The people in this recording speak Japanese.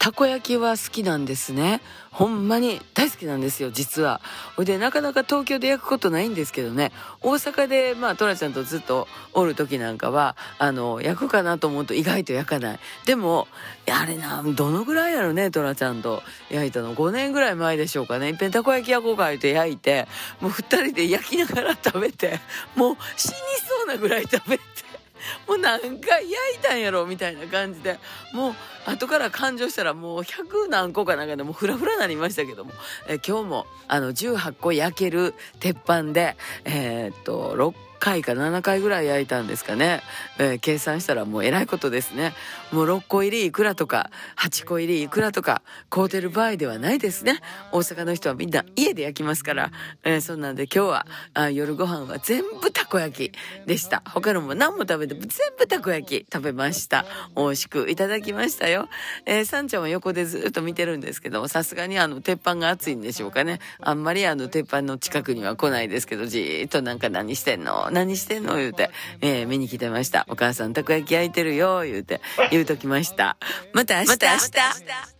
たこ焼きは好きなんですね。ほんまに大好きなんですよ、実は。ほいで、なかなか東京で焼くことないんですけどね、大阪で、まあ、トラちゃんとずっとおる時なんかは、あの、焼くかなと思うと意外と焼かない。でも、あれな、どのぐらいやろね、トラちゃんと焼いたの。5年ぐらい前でしょうかね。いっぺんたこ焼き焼こうか言って焼いて、もう二人で焼きながら食べて、もう死にそうなぐらい食べて。もう何回焼いたんやろみたいな感じでもう後から感情したらもう100何個かなんかでもうフラフラなりましたけども、え今日もあの18個焼ける鉄板でえー、っと6回か7回ぐらい焼いたんですかね、えー、計算したらもうえらいことですね。もう6個入りいくらとか8個入りいくらとか買うてる場合ではないですね。大阪の人はみんな家で焼きますから、えー、そんなんで今日はあ夜ご飯は全部たこ焼きでした。他のも何も食べても全部たこ焼き食べました。美味しくいただきましたよ、えー、さんちゃんは横でずっと見てるんですけどさすがにあの鉄板が熱いんでしょうかね。あんまりあの鉄板の近くには来ないですけどじーっとなんか何してんの何してんの？言うて、えー、見に来てました。お母さんたこ焼き焼いてるよ、言うて、言うときました。また明日。また明日